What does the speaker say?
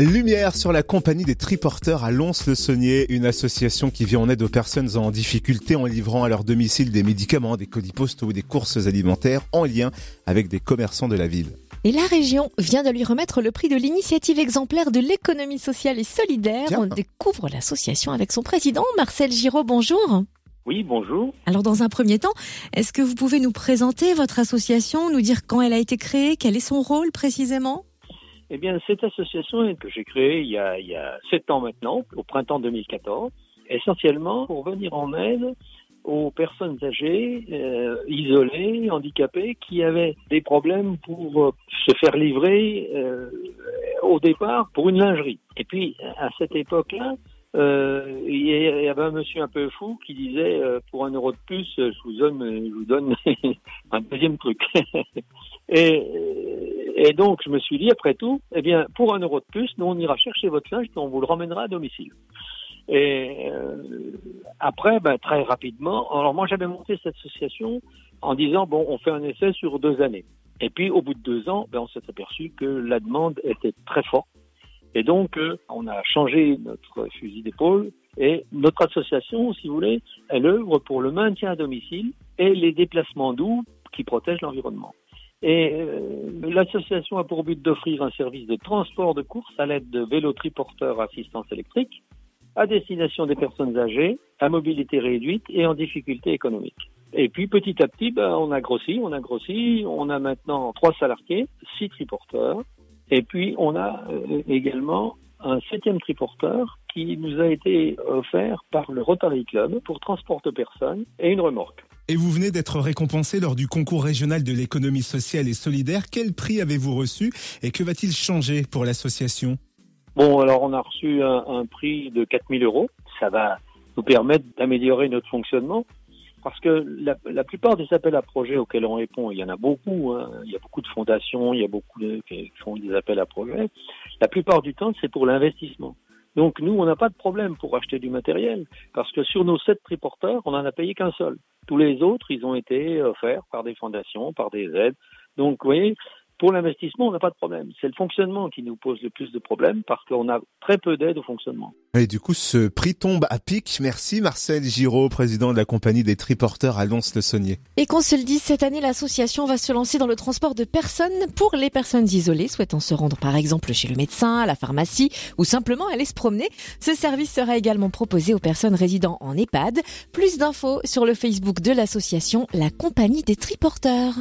Lumière sur la compagnie des triporteurs à Lons-le-Saunier, une association qui vient en aide aux personnes en difficulté en livrant à leur domicile des médicaments, des colis postaux ou des courses alimentaires en lien avec des commerçants de la ville. Et la région vient de lui remettre le prix de l'initiative exemplaire de l'économie sociale et solidaire. On découvre l'association avec son président, Marcel Giraud. Bonjour. Oui, bonjour. Alors dans un premier temps, est-ce que vous pouvez nous présenter votre association, nous dire quand elle a été créée, quel est son rôle précisément? Eh bien, cette association que j'ai créée il y, a, il y a sept ans maintenant, au printemps 2014, essentiellement pour venir en aide aux personnes âgées, euh, isolées, handicapées, qui avaient des problèmes pour euh, se faire livrer euh, au départ pour une lingerie. Et puis, à cette époque-là, euh, il y avait un monsieur un peu fou qui disait pour un euro de plus, je vous donne, je vous donne un deuxième truc. et donc, je me suis dit, après tout, eh bien, pour un euro de plus, nous, on ira chercher votre linge et on vous le ramènera à domicile. Et euh, après, ben, très rapidement, alors moi, j'avais monté cette association en disant, bon, on fait un essai sur deux années. Et puis, au bout de deux ans, ben, on s'est aperçu que la demande était très forte. Et donc, euh, on a changé notre fusil d'épaule et notre association, si vous voulez, elle œuvre pour le maintien à domicile et les déplacements doux qui protègent l'environnement. Et euh, l'association a pour but d'offrir un service de transport de course à l'aide de vélos triporteurs assistance électrique à destination des personnes âgées, à mobilité réduite et en difficulté économique. Et puis petit à petit, ben, on a grossi, on a grossi, on a maintenant trois salariés, six triporteurs, et puis on a euh, également un septième triporteur qui nous a été offert par le Rotary Club pour transport de personnes et une remorque. Et vous venez d'être récompensé lors du concours régional de l'économie sociale et solidaire. Quel prix avez-vous reçu et que va-t-il changer pour l'association? Bon, alors on a reçu un, prix de 4000 euros. Ça va nous permettre d'améliorer notre fonctionnement parce que la, plupart des appels à projets auxquels on répond, il y en a beaucoup, hein. il y a beaucoup de fondations, il y a beaucoup de, qui font des appels à projets. La plupart du temps, c'est pour l'investissement. Donc nous, on n'a pas de problème pour acheter du matériel, parce que sur nos sept triporteurs, on n'en a payé qu'un seul. Tous les autres, ils ont été offerts par des fondations, par des aides. Donc, vous pour l'investissement, on n'a pas de problème. C'est le fonctionnement qui nous pose le plus de problèmes parce qu'on a très peu d'aide au fonctionnement. Et du coup, ce prix tombe à pic. Merci Marcel Giraud, président de la compagnie des triporteurs à Lons-le-Saunier. Et qu'on se le dise, cette année, l'association va se lancer dans le transport de personnes pour les personnes isolées souhaitant se rendre par exemple chez le médecin, à la pharmacie ou simplement aller se promener. Ce service sera également proposé aux personnes résidant en EHPAD. Plus d'infos sur le Facebook de l'association La Compagnie des Triporteurs.